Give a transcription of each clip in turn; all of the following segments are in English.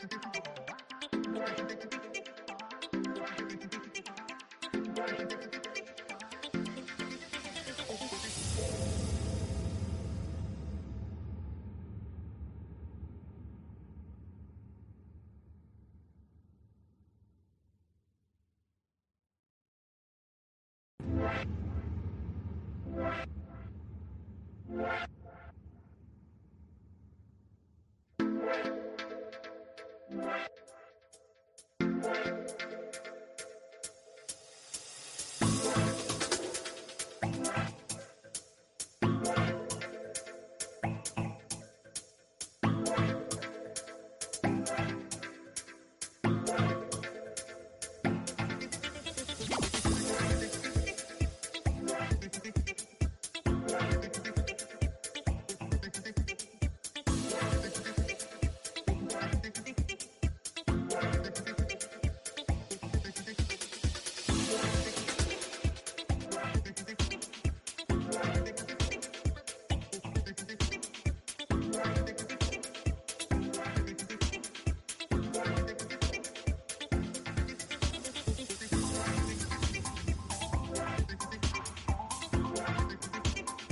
Thank you.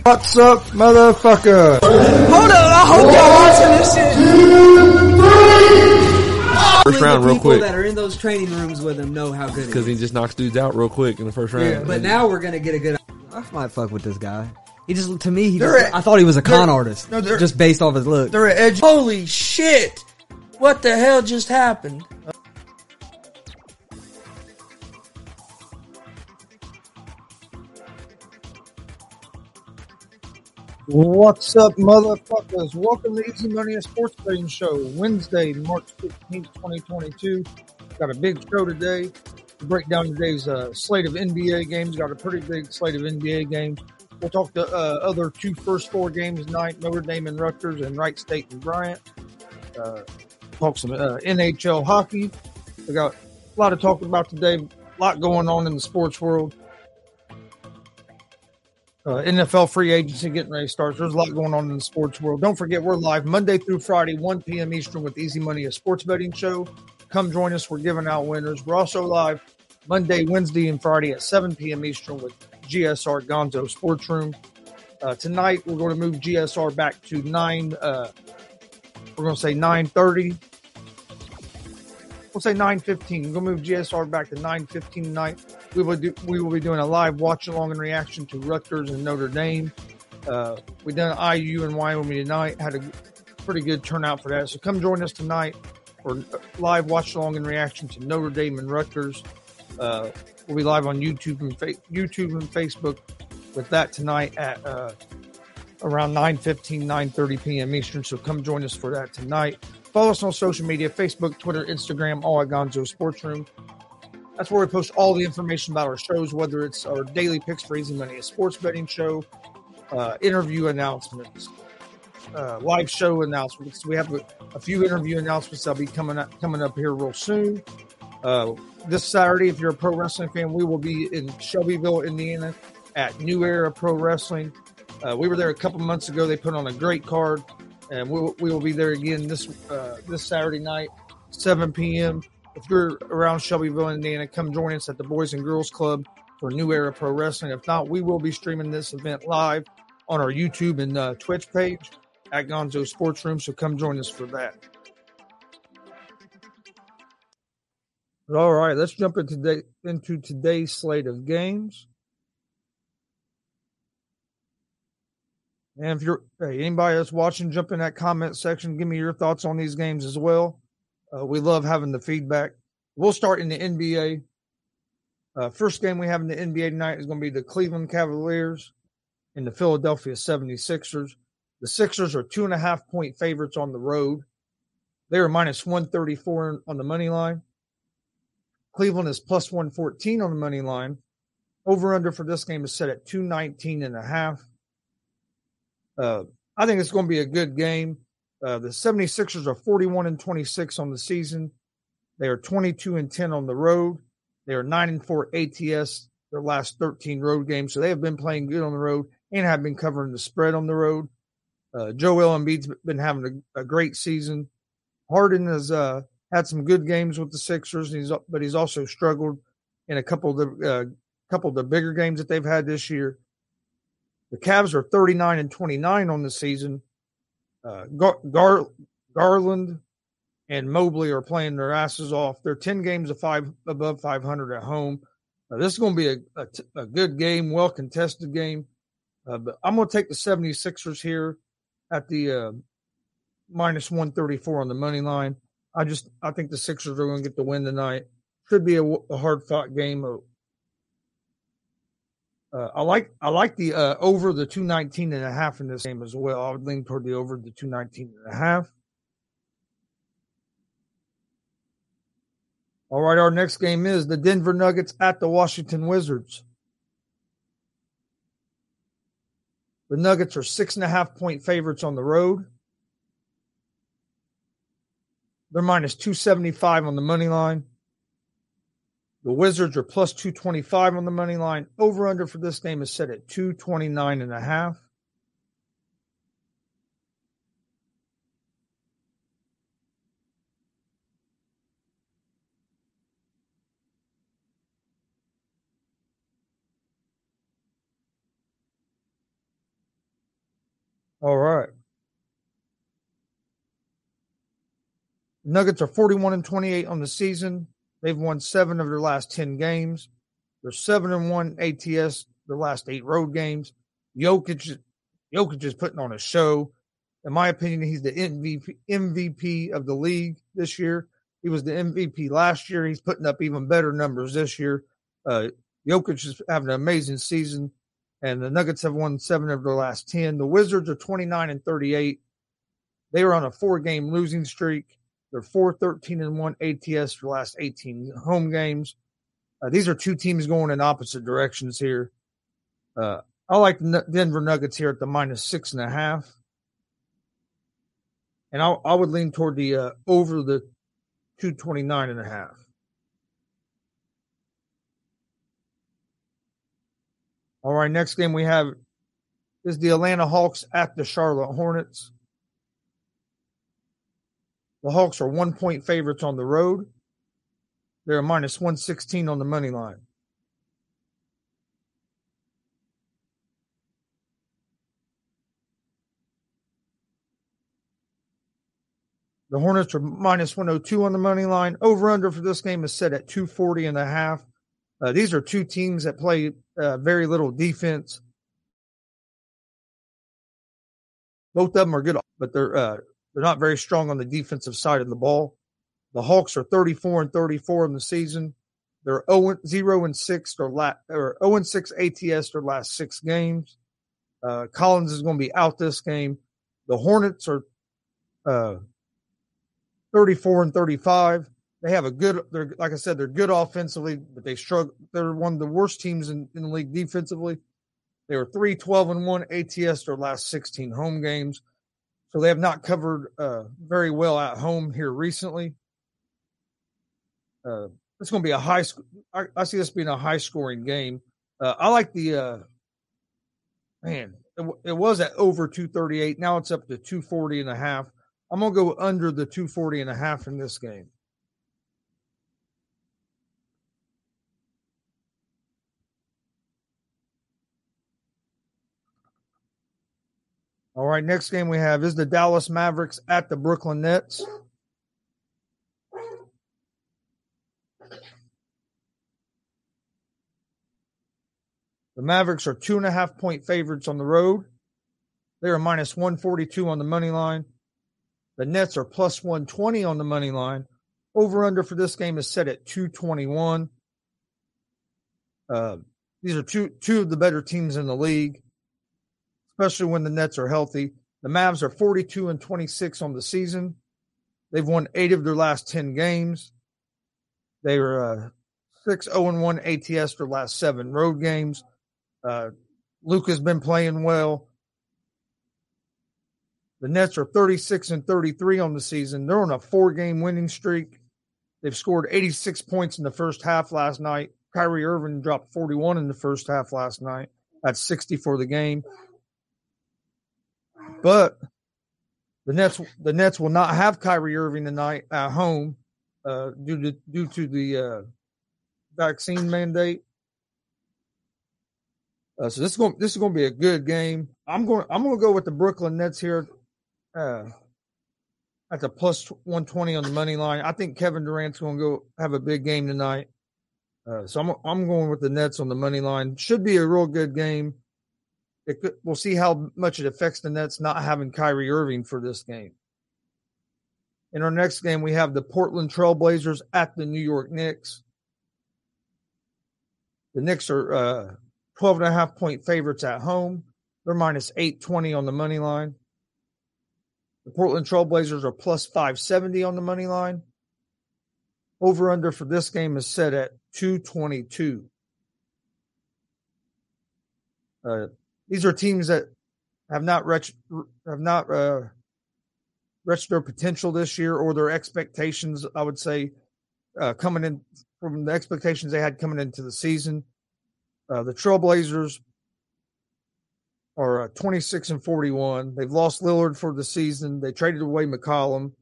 What's up, motherfucker? Hold on, I hope y'all watching this shit. First round, the real people quick, that are in those training rooms with him know how good it because he just knocks dudes out real quick in the first round. Yeah, but now we're gonna get a good. I might fuck with this guy. He just to me, he They're just, a- I thought he was a con artist. no, they're- just based off his look. They're at edge. Holy shit! What the hell just happened? What's up, motherfuckers? Welcome to Easy Money a Sports Betting Show, Wednesday, March 15th, 2022. Got a big show today. to break down today's uh, slate of NBA games. Got a pretty big slate of NBA games. We'll talk the uh, other two first four games tonight Notre Dame and Rutgers, and Wright State and Bryant. Uh, talk some uh, NHL hockey. We got a lot of talk about today, a lot going on in the sports world. Uh, NFL free agency getting ready to start. There's a lot going on in the sports world. Don't forget, we're live Monday through Friday, 1 p.m. Eastern with Easy Money, a sports betting show. Come join us. We're giving out winners. We're also live Monday, Wednesday, and Friday at 7 p.m. Eastern with GSR Gonzo Sports Room. Uh, tonight, we're going to move GSR back to 9. Uh, we're going to say 9.30. We'll say 9.15. We're going to move GSR back to 9.15 tonight we will do we will be doing a live watch along and reaction to Rutgers and Notre Dame. Uh, we done IU and Wyoming tonight. Had a pretty good turnout for that. So come join us tonight for live watch along and reaction to Notre Dame and Rutgers. Uh, we'll be live on YouTube and fa- YouTube and Facebook with that tonight at uh, around 9.15, 9.30 p.m. Eastern. So come join us for that tonight. Follow us on social media, Facebook, Twitter, Instagram, all at Gonzo Sports Room. That's where we post all the information about our shows, whether it's our daily picks for Easy Money, a sports betting show, uh, interview announcements, uh, live show announcements. We have a, a few interview announcements that'll be coming up coming up here real soon. Uh, this Saturday, if you're a pro wrestling fan, we will be in Shelbyville, Indiana, at New Era Pro Wrestling. Uh, we were there a couple months ago. They put on a great card, and we we will be there again this uh, this Saturday night, 7 p.m if you're around Shelbyville, Indiana, come join us at the Boys and Girls Club for New Era Pro Wrestling. If not, we will be streaming this event live on our YouTube and uh, Twitch page at Gonzo Sports Room. So come join us for that. All right, let's jump into, today, into today's slate of games. And if you're hey, anybody that's watching, jump in that comment section. Give me your thoughts on these games as well. Uh, we love having the feedback. We'll start in the NBA. Uh, first game we have in the NBA tonight is going to be the Cleveland Cavaliers and the Philadelphia 76ers. The Sixers are two and a half point favorites on the road. They are minus 134 on the money line. Cleveland is plus 114 on the money line. Over under for this game is set at 219 and a half. Uh, I think it's going to be a good game. Uh, the 76ers are 41 and 26 on the season. They are 22 and 10 on the road. They are nine and four ATS their last 13 road games, so they have been playing good on the road and have been covering the spread on the road. Uh, Joel Embiid's been having a, a great season. Harden has uh, had some good games with the Sixers, he's, but he's also struggled in a couple of the uh, couple of the bigger games that they've had this year. The Cavs are 39 and 29 on the season. Uh, Gar- Gar- Garland and Mobley are playing their asses off. They're 10 games of five above 500 at home. Uh, this is going to be a, a, a, good game, well contested game. Uh, but I'm going to take the 76ers here at the uh, minus 134 on the money line. I just I think the Sixers are going to get the win tonight. Should be a, a hard fought game. Uh, I like I like the uh, over the 219 and a half in this game as well. I would lean toward the over the 219 and a half. All right, our next game is the Denver Nuggets at the Washington Wizards. The Nuggets are six and a half point favorites on the road. They're minus 275 on the money line. The Wizards are plus 225 on the money line. Over under for this game is set at 229 and a half. All right. Nuggets are 41 and 28 on the season. They've won seven of their last 10 games. They're seven and one ATS their last eight road games. Jokic, Jokic is putting on a show. In my opinion, he's the MVP, MVP of the league this year. He was the MVP last year. He's putting up even better numbers this year. Uh, Jokic is having an amazing season and the Nuggets have won seven of their last 10. The Wizards are 29 and 38. They were on a four game losing streak. They're 4 13 and 1 ATS for last 18 home games. Uh, these are two teams going in opposite directions here. Uh, I like the Denver Nuggets here at the minus six and a half. And I, I would lean toward the uh, over the 229 and a half. All right, next game we have is the Atlanta Hawks at the Charlotte Hornets. The Hawks are one point favorites on the road. They're minus 116 on the money line. The Hornets are minus 102 on the money line. Over under for this game is set at 240 and a half. Uh, these are two teams that play uh, very little defense. Both of them are good, but they're uh, they're not very strong on the defensive side of the ball. The Hawks are 34 and 34 in the season. They're 0, 0 and 6 or, la- or 0 and 6 ATS their last six games. Uh, Collins is going to be out this game. The Hornets are uh, 34 and 35. They have a good. They're like I said, they're good offensively, but they struggle. They're one of the worst teams in, in the league defensively. They were 3 12 and 1 ATS their last 16 home games. So they have not covered uh, very well at home here recently. Uh, it's going to be a high. I, I, see this being a high scoring game. Uh, I like the uh, man. It, it, was at over 238. Now it's up to 240 and a half. I'm going to go under the 240 and a half in this game. All right, next game we have is the Dallas Mavericks at the Brooklyn Nets. The Mavericks are two and a half point favorites on the road. They are minus 142 on the money line. The Nets are plus 120 on the money line. Over under for this game is set at 221. Uh, these are two two of the better teams in the league especially when the Nets are healthy. The Mavs are 42 and 26 on the season. They've won eight of their last 10 games. They were uh, 6 0 1 ATS their last seven road games. Uh, Luka has been playing well. The Nets are 36 and 33 on the season. They're on a four game winning streak. They've scored 86 points in the first half last night. Kyrie Irving dropped 41 in the first half last night. That's 60 for the game. But the Nets the Nets will not have Kyrie Irving tonight at home uh, due to due to the uh, vaccine mandate. Uh, so this is going this is going to be a good game. I'm going I'm going to go with the Brooklyn Nets here. Uh, at the plus 120 on the money line. I think Kevin Durant's going to go have a big game tonight. Uh, so I'm I'm going with the Nets on the money line. Should be a real good game. Could, we'll see how much it affects the Nets not having Kyrie Irving for this game. In our next game, we have the Portland Trailblazers at the New York Knicks. The Knicks are uh, 12 and a half point favorites at home. They're minus 820 on the money line. The Portland Trailblazers are plus 570 on the money line. Over under for this game is set at 222. Uh, these are teams that have not reached have not uh, reached their potential this year or their expectations. I would say uh, coming in from the expectations they had coming into the season. Uh, the Trailblazers are uh, 26 and 41. They've lost Lillard for the season. They traded away McCollum.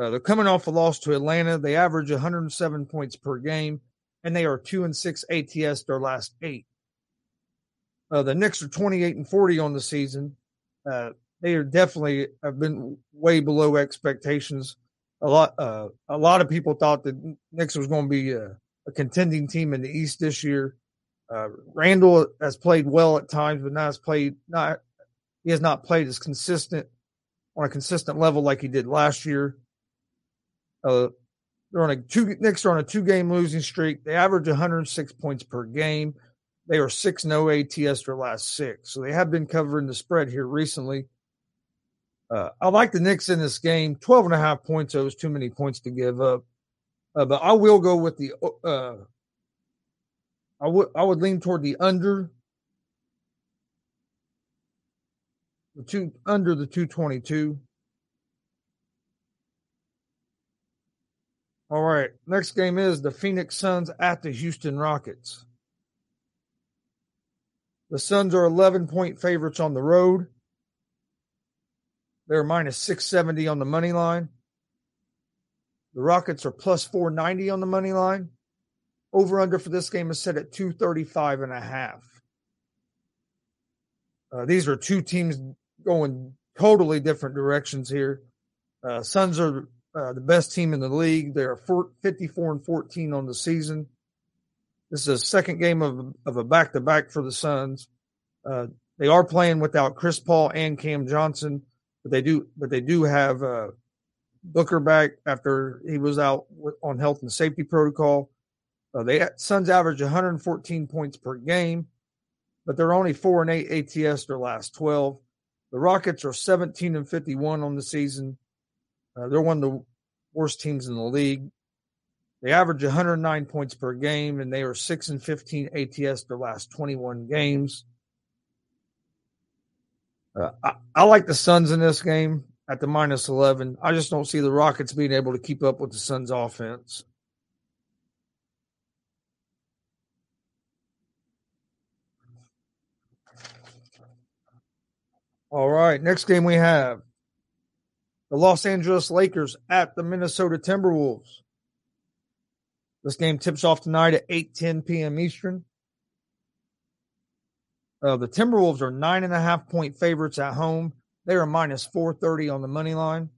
Uh, they're coming off a loss to Atlanta. They average 107 points per game, and they are two and six ATS their last eight. Uh, the Knicks are 28 and 40 on the season. Uh, they are definitely have been way below expectations. A lot, uh, a lot of people thought that Knicks was going to be a, a contending team in the East this year. Uh, Randle has played well at times, but not has played not he has not played as consistent on a consistent level like he did last year. Uh, they're on a two Knicks are on a two game losing streak. They average 106 points per game. They are six no ATS their last six, so they have been covering the spread here recently. Uh, I like the Knicks in this game. 12 and a half points, though, is too many points to give up. Uh, but I will go with the uh, I would I would lean toward the under the two under the 222. All right. Next game is the Phoenix Suns at the Houston Rockets. The Suns are 11 point favorites on the road. They're minus 670 on the money line. The Rockets are plus 490 on the money line. Over under for this game is set at 235 and a half. Uh, these are two teams going totally different directions here. Uh, Suns are uh, the best team in the league. They are 54 and 14 on the season. This is a second game of, of a back to back for the Suns. Uh, they are playing without Chris Paul and Cam Johnson, but they do but they do have uh, Booker back after he was out on health and safety protocol. Uh, they Suns average 114 points per game, but they're only four and eight ATS their last 12. The Rockets are 17 and 51 on the season. Uh, they're one of the worst teams in the league. They average 109 points per game, and they are six and 15 ATS their last 21 games. Uh, I, I like the Suns in this game at the minus 11. I just don't see the Rockets being able to keep up with the Suns' offense. All right. Next game we have the Los Angeles Lakers at the Minnesota Timberwolves. This game tips off tonight at 8 10 p.m. Eastern. Uh, the Timberwolves are nine and a half point favorites at home. They are minus 430 on the money line.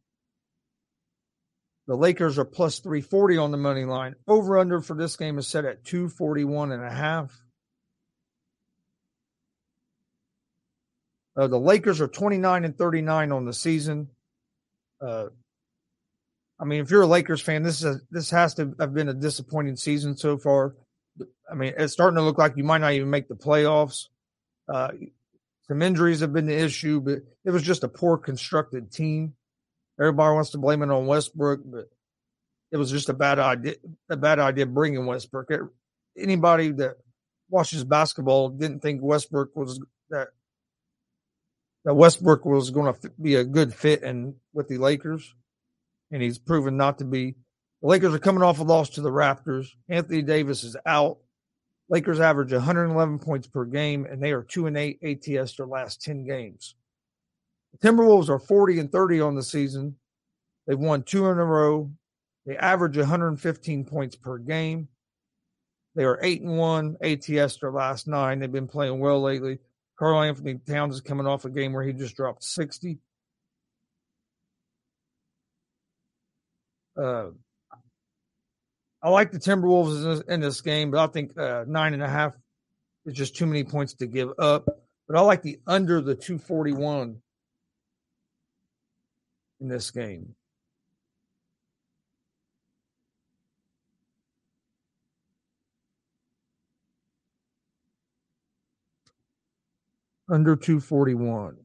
The Lakers are plus 340 on the money line. Over under for this game is set at 241 and a half. Uh, the Lakers are 29 and 39 on the season. Uh, I mean, if you're a Lakers fan, this is a, this has to have been a disappointing season so far. I mean, it's starting to look like you might not even make the playoffs. Uh, some injuries have been the issue, but it was just a poor constructed team. Everybody wants to blame it on Westbrook, but it was just a bad idea. A bad idea bringing Westbrook. It, anybody that watches basketball didn't think Westbrook was that that Westbrook was going to be a good fit and with the Lakers, and he's proven not to be. The Lakers are coming off a loss to the Raptors. Anthony Davis is out. Lakers average 111 points per game, and they are 2 and 8 ATS their last 10 games. The Timberwolves are 40 and 30 on the season. They've won two in a row. They average 115 points per game. They are 8 and 1 ATS their last nine. They've been playing well lately. Karl-Anthony Towns is coming off a game where he just dropped 60. Uh, I like the Timberwolves in this, in this game, but I think uh, nine and a half is just too many points to give up. But I like the under the 241 in this game. Under 241.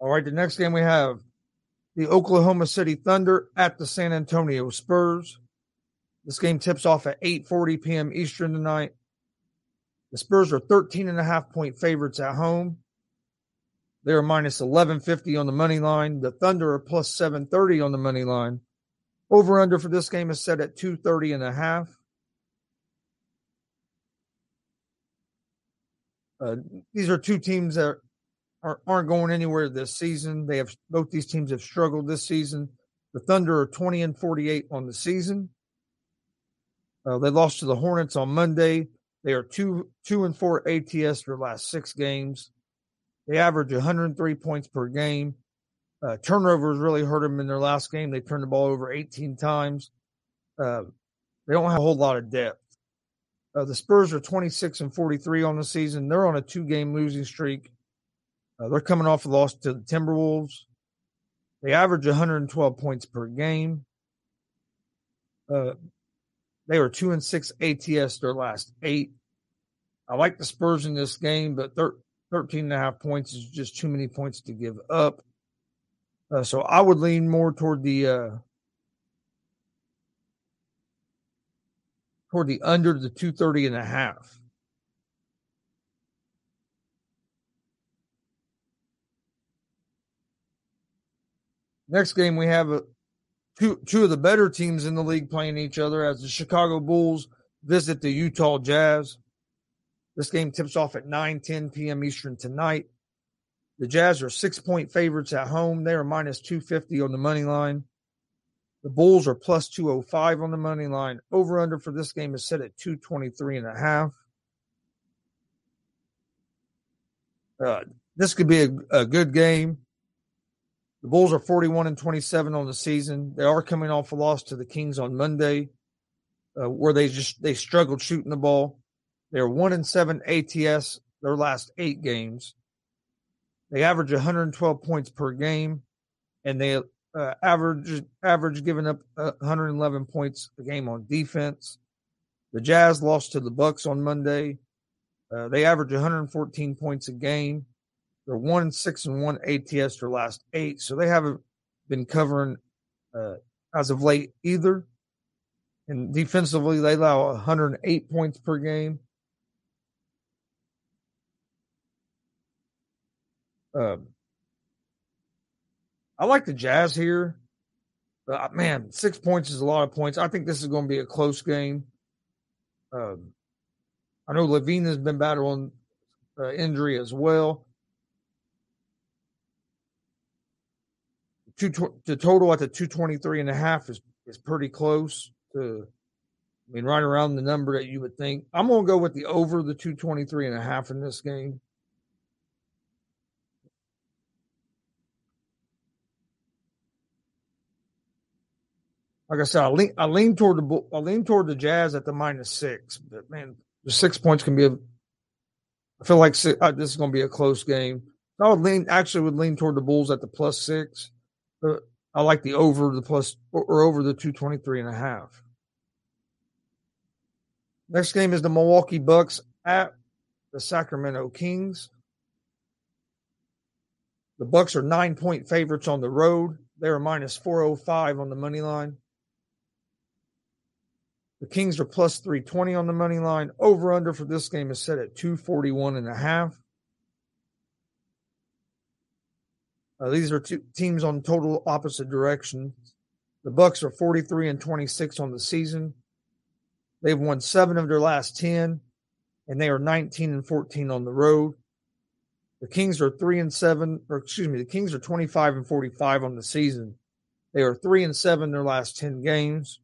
All right, the next game we have the Oklahoma City Thunder at the San Antonio Spurs. This game tips off at 8:40 p.m. Eastern tonight. The Spurs are 13 and a half point favorites at home. They are minus 1150 on the money line. The Thunder are plus 730 on the money line. Over under for this game is set at 230 and a half. Uh, these are two teams that are, aren't going anywhere this season. They have both these teams have struggled this season. The Thunder are 20 and 48 on the season. Uh, they lost to the Hornets on Monday. They are two two and four ATS their last six games. They average 103 points per game. Uh, turnovers really hurt them in their last game. They turned the ball over 18 times. Uh, they don't have a whole lot of depth. Uh, the Spurs are 26 and 43 on the season. They're on a two game losing streak. Uh, they're coming off a loss to the Timberwolves. They average 112 points per game. Uh, they were two and six ATS their last eight. I like the Spurs in this game, but thir- 13 and a half points is just too many points to give up. Uh, so I would lean more toward the uh, toward the under the 230 and a half. Next game we have a, two two of the better teams in the league playing each other as the Chicago Bulls visit the Utah Jazz. This game tips off at 9 10 p.m. Eastern tonight. The Jazz are six point favorites at home. They are minus 250 on the money line. The Bulls are plus 205 on the money line. Over under for this game is set at 223 and a half. Uh, this could be a, a good game. The Bulls are 41 and 27 on the season. They are coming off a loss to the Kings on Monday, uh, where they just they struggled shooting the ball. They're one and seven ATS their last eight games. They average 112 points per game, and they uh, average average giving up 111 points a game on defense. The Jazz lost to the Bucks on Monday. Uh, they average 114 points a game. They're one six and one ATS their last eight, so they haven't been covering uh, as of late either. And defensively, they allow 108 points per game. Um, I like the Jazz here. Uh, man, six points is a lot of points. I think this is going to be a close game. Um, I know LaVine has been battling uh, injury as well. Two, the total at the 223 and a half is, is pretty close to, I mean, right around the number that you would think. I'm going to go with the over the 223 and a half in this game. like I said, I lean I lean toward the I lean toward the Jazz at the minus six, but man, the six points can be a. I feel like six, uh, this is going to be a close game. I would lean actually would lean toward the Bulls at the plus six, but I like the over the plus or, over the 223 and a half. Next game is the Milwaukee Bucks at the Sacramento Kings. The Bucks are nine point favorites on the road. They are minus 405 on the money line. The Kings are plus 320 on the money line. Over under for this game is set at 241 and a half. Uh, these are two teams on total opposite direction. The Bucks are 43 and 26 on the season. They've won seven of their last 10, and they are 19 and 14 on the road. The Kings are three and seven, or excuse me, the Kings are 25 and 45 on the season. They are three and seven their last 10 games,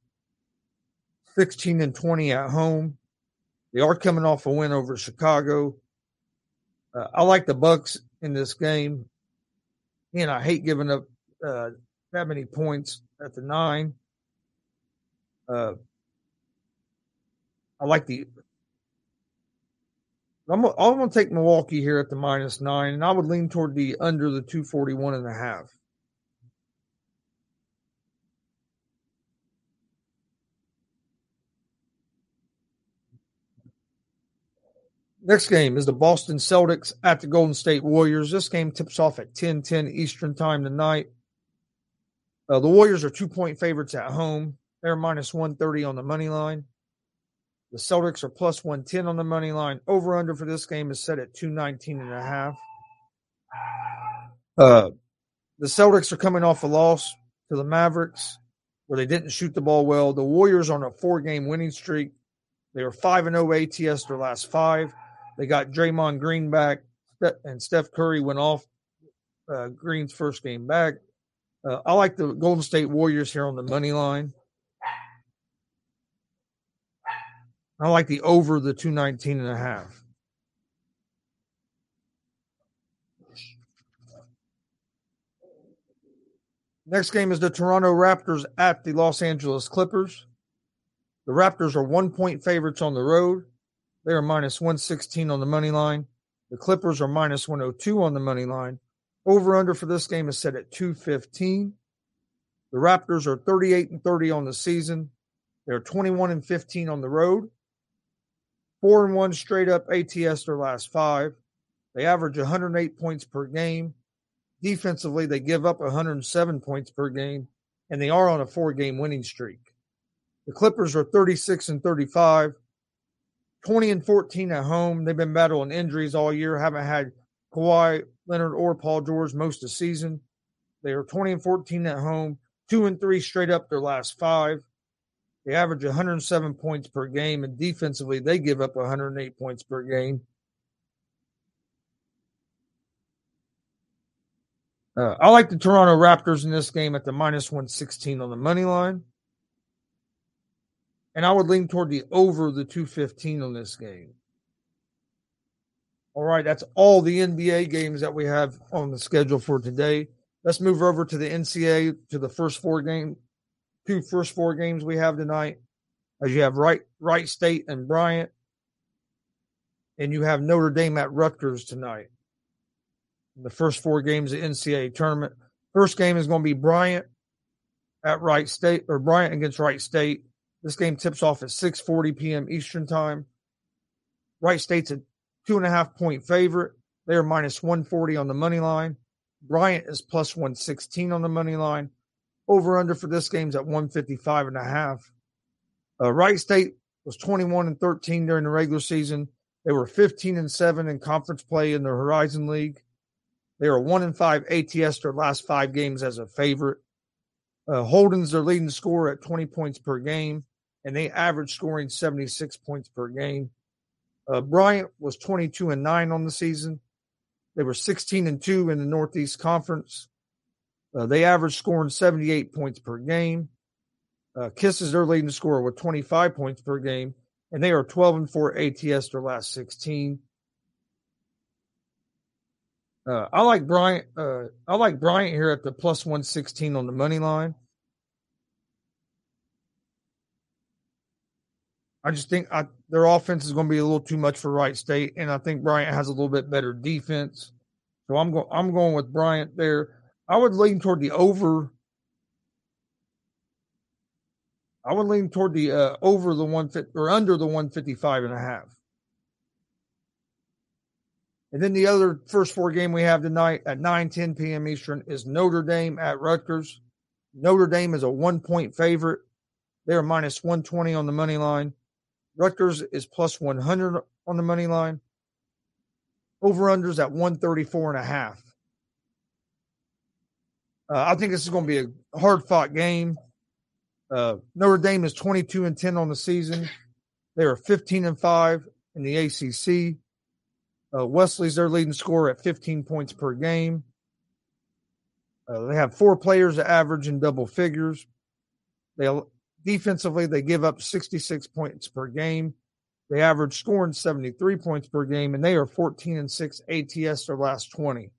16 and 20 at home. They are coming off a win over Chicago. Uh, I like the Bucks in this game, and I hate giving up uh, that many points at the nine. Uh, I like the. I'm, I'm going to take Milwaukee here at the minus nine, and I would lean toward the under the 241 and a half. Next game is the Boston Celtics at the Golden State Warriors. This game tips off at 10 10 Eastern Time tonight. Uh, the Warriors are two point favorites at home. They're minus 130 on the money line. The Celtics are plus 110 on the money line. Over under for this game is set at 219 and a half. Uh, the Celtics are coming off a loss to the Mavericks where they didn't shoot the ball well. The Warriors are on a four game winning streak. They are 5 and 0 ATS their last five. They got Draymond Green back, and Steph Curry went off uh, Green's first game back. Uh, I like the Golden State Warriors here on the money line. I like the over the 219 and a half. Next game is the Toronto Raptors at the Los Angeles Clippers. The Raptors are one point favorites on the road. They are minus 116 on the money line. The Clippers are minus 102 on the money line. Over under for this game is set at 215. The Raptors are 38 and 30 on the season. They're 21 and 15 on the road. Four and one straight up ATS their last five. They average 108 points per game. Defensively, they give up 107 points per game, and they are on a four game winning streak. The Clippers are 36 and 35. 20 and 14 at home. They've been battling injuries all year, haven't had Kawhi Leonard or Paul George most of the season. They are 20 and 14 at home, two and three straight up their last five. They average 107 points per game, and defensively, they give up 108 points per game. Uh, I like the Toronto Raptors in this game at the minus 116 on the money line. And I would lean toward the over the 215 on this game. All right, that's all the NBA games that we have on the schedule for today. Let's move over to the NCAA to the first four game, two first four games we have tonight. As you have Wright, Wright State and Bryant, and you have Notre Dame at Rutgers tonight. The first four games of NCAA tournament. First game is going to be Bryant at Wright State or Bryant against Wright State. This game tips off at 6:40 p.m. Eastern Time. Wright State's a two and a half point favorite. They are minus 140 on the money line. Bryant is plus 116 on the money line. Over under for this game's at 155 and a half. Uh, Wright State was 21 and 13 during the regular season. They were 15 and 7 in conference play in the Horizon League. They are 1 and 5 ATS their last five games as a favorite. Uh, Holden's their leading scorer at 20 points per game and they average scoring 76 points per game. Uh, Bryant was 22 and 9 on the season. They were 16 and 2 in the Northeast Conference. Uh, they averaged scoring 78 points per game. Uh, Kiss is their leading scorer with 25 points per game, and they are 12 and 4 ATS their last 16. Uh, I like Bryant. Uh, I like Bryant here at the plus 116 on the money line. I just think I, their offense is going to be a little too much for Wright State, and I think Bryant has a little bit better defense. So I'm going. I'm going with Bryant there. I would lean toward the over. I would lean toward the uh, over the one fit or under the 155 and a half. And then the other first four game we have tonight at 9 10 p.m. Eastern is Notre Dame at Rutgers. Notre Dame is a one point favorite. They're minus 120 on the money line. Rutgers is plus 100 on the money line. Over unders at 134 and a half. Uh, I think this is going to be a hard fought game. Uh, Notre Dame is 22 and 10 on the season. They are 15 and 5 in the ACC. Uh, Wesley's their leading scorer at 15 points per game. Uh, they have four players that average in double figures. They defensively they give up 66 points per game. They average scoring 73 points per game, and they are 14 and 6 ATS their last 20.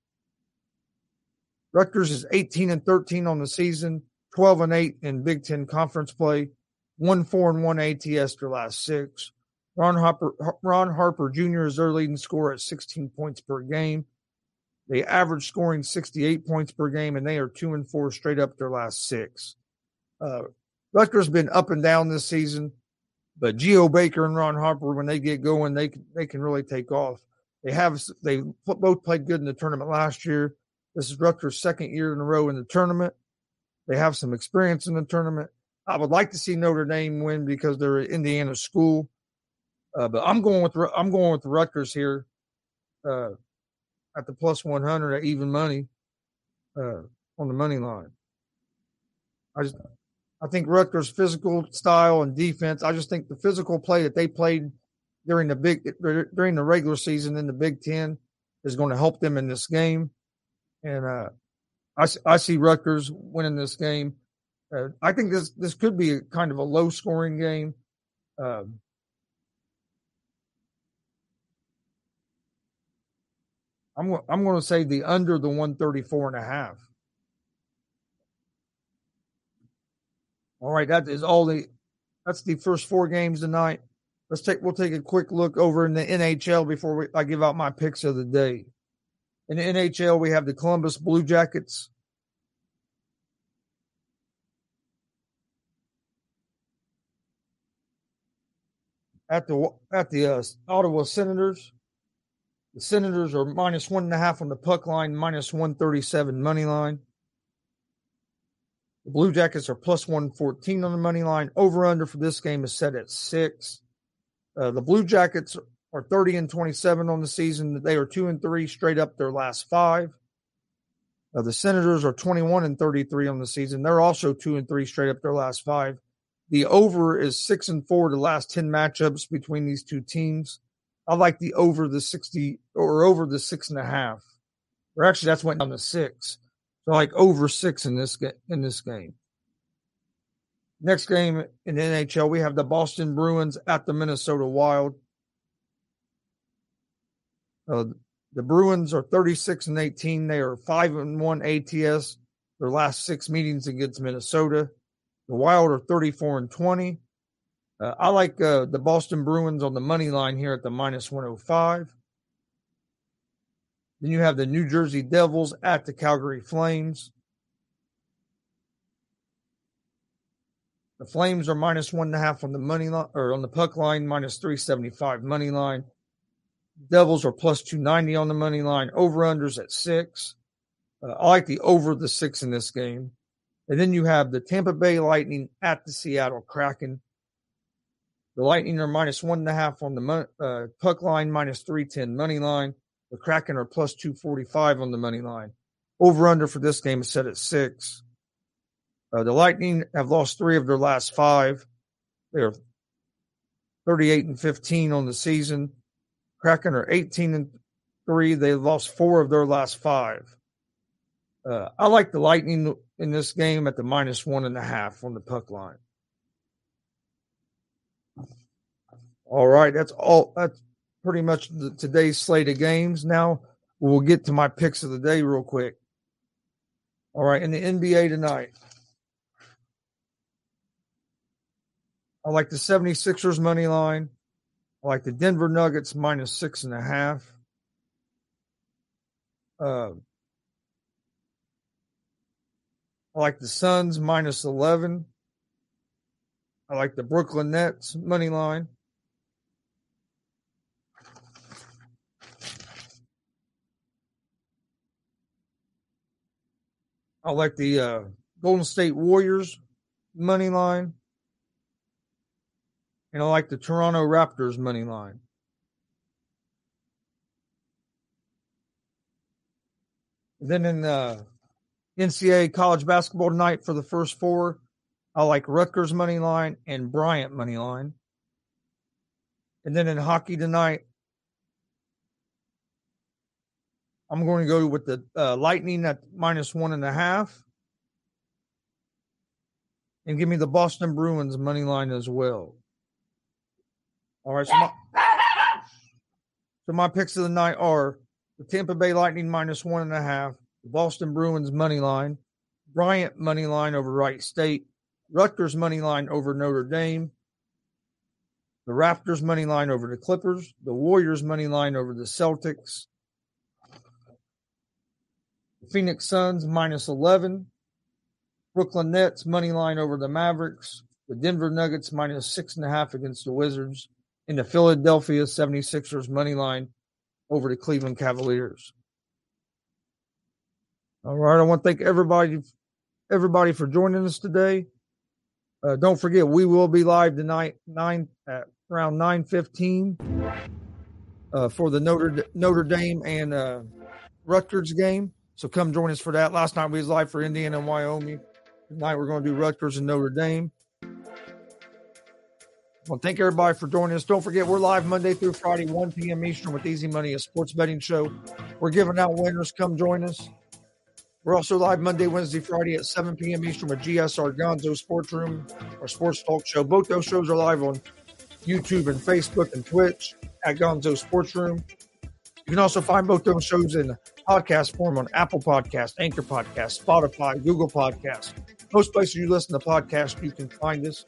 Rutgers is 18 and 13 on the season, 12 and 8 in Big Ten conference play, 1 4 and 1 ATS their last six. Ron Harper, Ron Harper Jr. is their leading scorer at 16 points per game. They average scoring 68 points per game, and they are 2 and 4 straight up their last six. Uh, Rutgers been up and down this season. But Geo Baker and Ron Harper, when they get going, they can, they can really take off. They have they both played good in the tournament last year. This is Rutgers' second year in a row in the tournament. They have some experience in the tournament. I would like to see Notre Dame win because they're an Indiana school, uh, but I'm going with I'm going with Rutgers here uh, at the plus 100 at even money uh, on the money line. I just I think Rutgers' physical style and defense. I just think the physical play that they played during the big during the regular season in the Big Ten is going to help them in this game. And uh, I I see Rutgers winning this game. Uh, I think this this could be kind of a low scoring game. Um, I'm I'm going to say the under the 134 and a half. All right, that is all the that's the first four games tonight. Let's take we'll take a quick look over in the NHL before we, I give out my picks of the day. In the NHL, we have the Columbus Blue Jackets. At the at the uh, Ottawa Senators, the Senators are minus one and a half on the puck line, minus one thirty seven money line. The Blue Jackets are plus 114 on the money line. Over under for this game is set at six. Uh, the Blue Jackets are 30 and 27 on the season. They are two and three straight up their last five. Uh, the Senators are 21 and 33 on the season. They're also two and three straight up their last five. The over is six and four the last 10 matchups between these two teams. I like the over the 60 or over the six and a half. Or actually, that's went down to six. So like over six in this in this game. Next game in NHL, we have the Boston Bruins at the Minnesota Wild. Uh, the Bruins are 36 and 18. They are 5 and 1 ATS. Their last six meetings against Minnesota. The Wild are 34 and 20. Uh, I like uh, the Boston Bruins on the money line here at the minus 105. Then you have the New Jersey Devils at the Calgary Flames. The Flames are minus one and a half on the money line or on the puck line, minus 375 money line. Devils are plus 290 on the money line. Over unders at six. Uh, I like the over the six in this game. And then you have the Tampa Bay Lightning at the Seattle Kraken. The Lightning are minus one and a half on the uh, puck line, minus 310 money line. The Kraken are plus 245 on the money line. Over under for this game is set at six. Uh, the Lightning have lost three of their last five. They're 38 and 15 on the season. Kraken are 18 and three. They lost four of their last five. Uh, I like the Lightning in this game at the minus one and a half on the puck line. All right, that's all. That's pretty much the, today's slate of games. Now we'll get to my picks of the day real quick. All right, in the NBA tonight, I like the 76ers money line. I like the Denver Nuggets minus six and a half. Uh, I like the Suns minus 11. I like the Brooklyn Nets money line. I like the uh, Golden State Warriors money line. And I like the Toronto Raptors money line. Then in the NCAA college basketball tonight for the first four, I like Rutgers money line and Bryant money line. And then in hockey tonight, I'm going to go with the uh, Lightning at minus one and a half. And give me the Boston Bruins money line as well. All right. So my, so my picks of the night are the Tampa Bay Lightning minus one and a half, the Boston Bruins money line, Bryant money line over Wright State, Rutgers money line over Notre Dame, the Raptors money line over the Clippers, the Warriors money line over the Celtics, Phoenix Suns minus 11. Brooklyn Nets money line over the Mavericks. The Denver Nuggets minus six and a half against the Wizards. And the Philadelphia 76ers money line over the Cleveland Cavaliers. All right. I want to thank everybody everybody for joining us today. Uh, don't forget, we will be live tonight, nine at around nine fifteen, uh, for the Notre Notre Dame and uh, Rutgers game. So come join us for that. Last night we was live for Indiana and Wyoming. Tonight we're going to do Rutgers and Notre Dame. Well, thank everybody for joining us. Don't forget, we're live Monday through Friday, 1 p.m. Eastern with Easy Money, a sports betting show. We're giving out winners. Come join us. We're also live Monday, Wednesday, Friday at 7 p.m. Eastern with GSR Gonzo Sports Room, our sports talk show. Both those shows are live on YouTube and Facebook and Twitch at Gonzo Sports Room. You can also find both those shows in podcast form on Apple Podcast, Anchor Podcast, Spotify, Google Podcast. Most places you listen to podcasts, you can find us.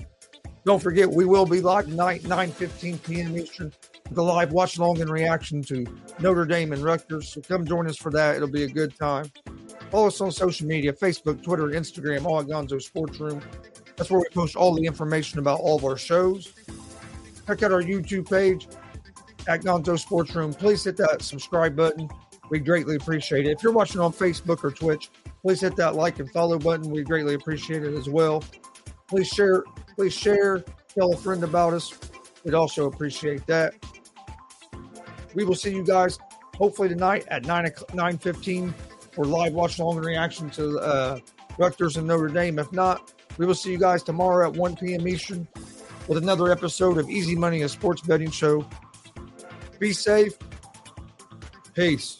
Don't forget, we will be live tonight, 9 15 p.m. Eastern, a live watch along and reaction to Notre Dame and Rutgers. So come join us for that. It'll be a good time. Follow us on social media Facebook, Twitter, Instagram, all at Gonzo Sports Room. That's where we post all the information about all of our shows. Check out our YouTube page at Gonzo Sports Room. Please hit that subscribe button. We greatly appreciate it. If you're watching on Facebook or Twitch, please hit that like and follow button. We greatly appreciate it as well. Please share, please share, tell a friend about us. We'd also appreciate that. We will see you guys hopefully tonight at 9 9 15 for live watch along and reaction to uh, Rutgers and Notre Dame. If not, we will see you guys tomorrow at 1 p.m. Eastern with another episode of Easy Money, a sports betting show. Be safe. Peace.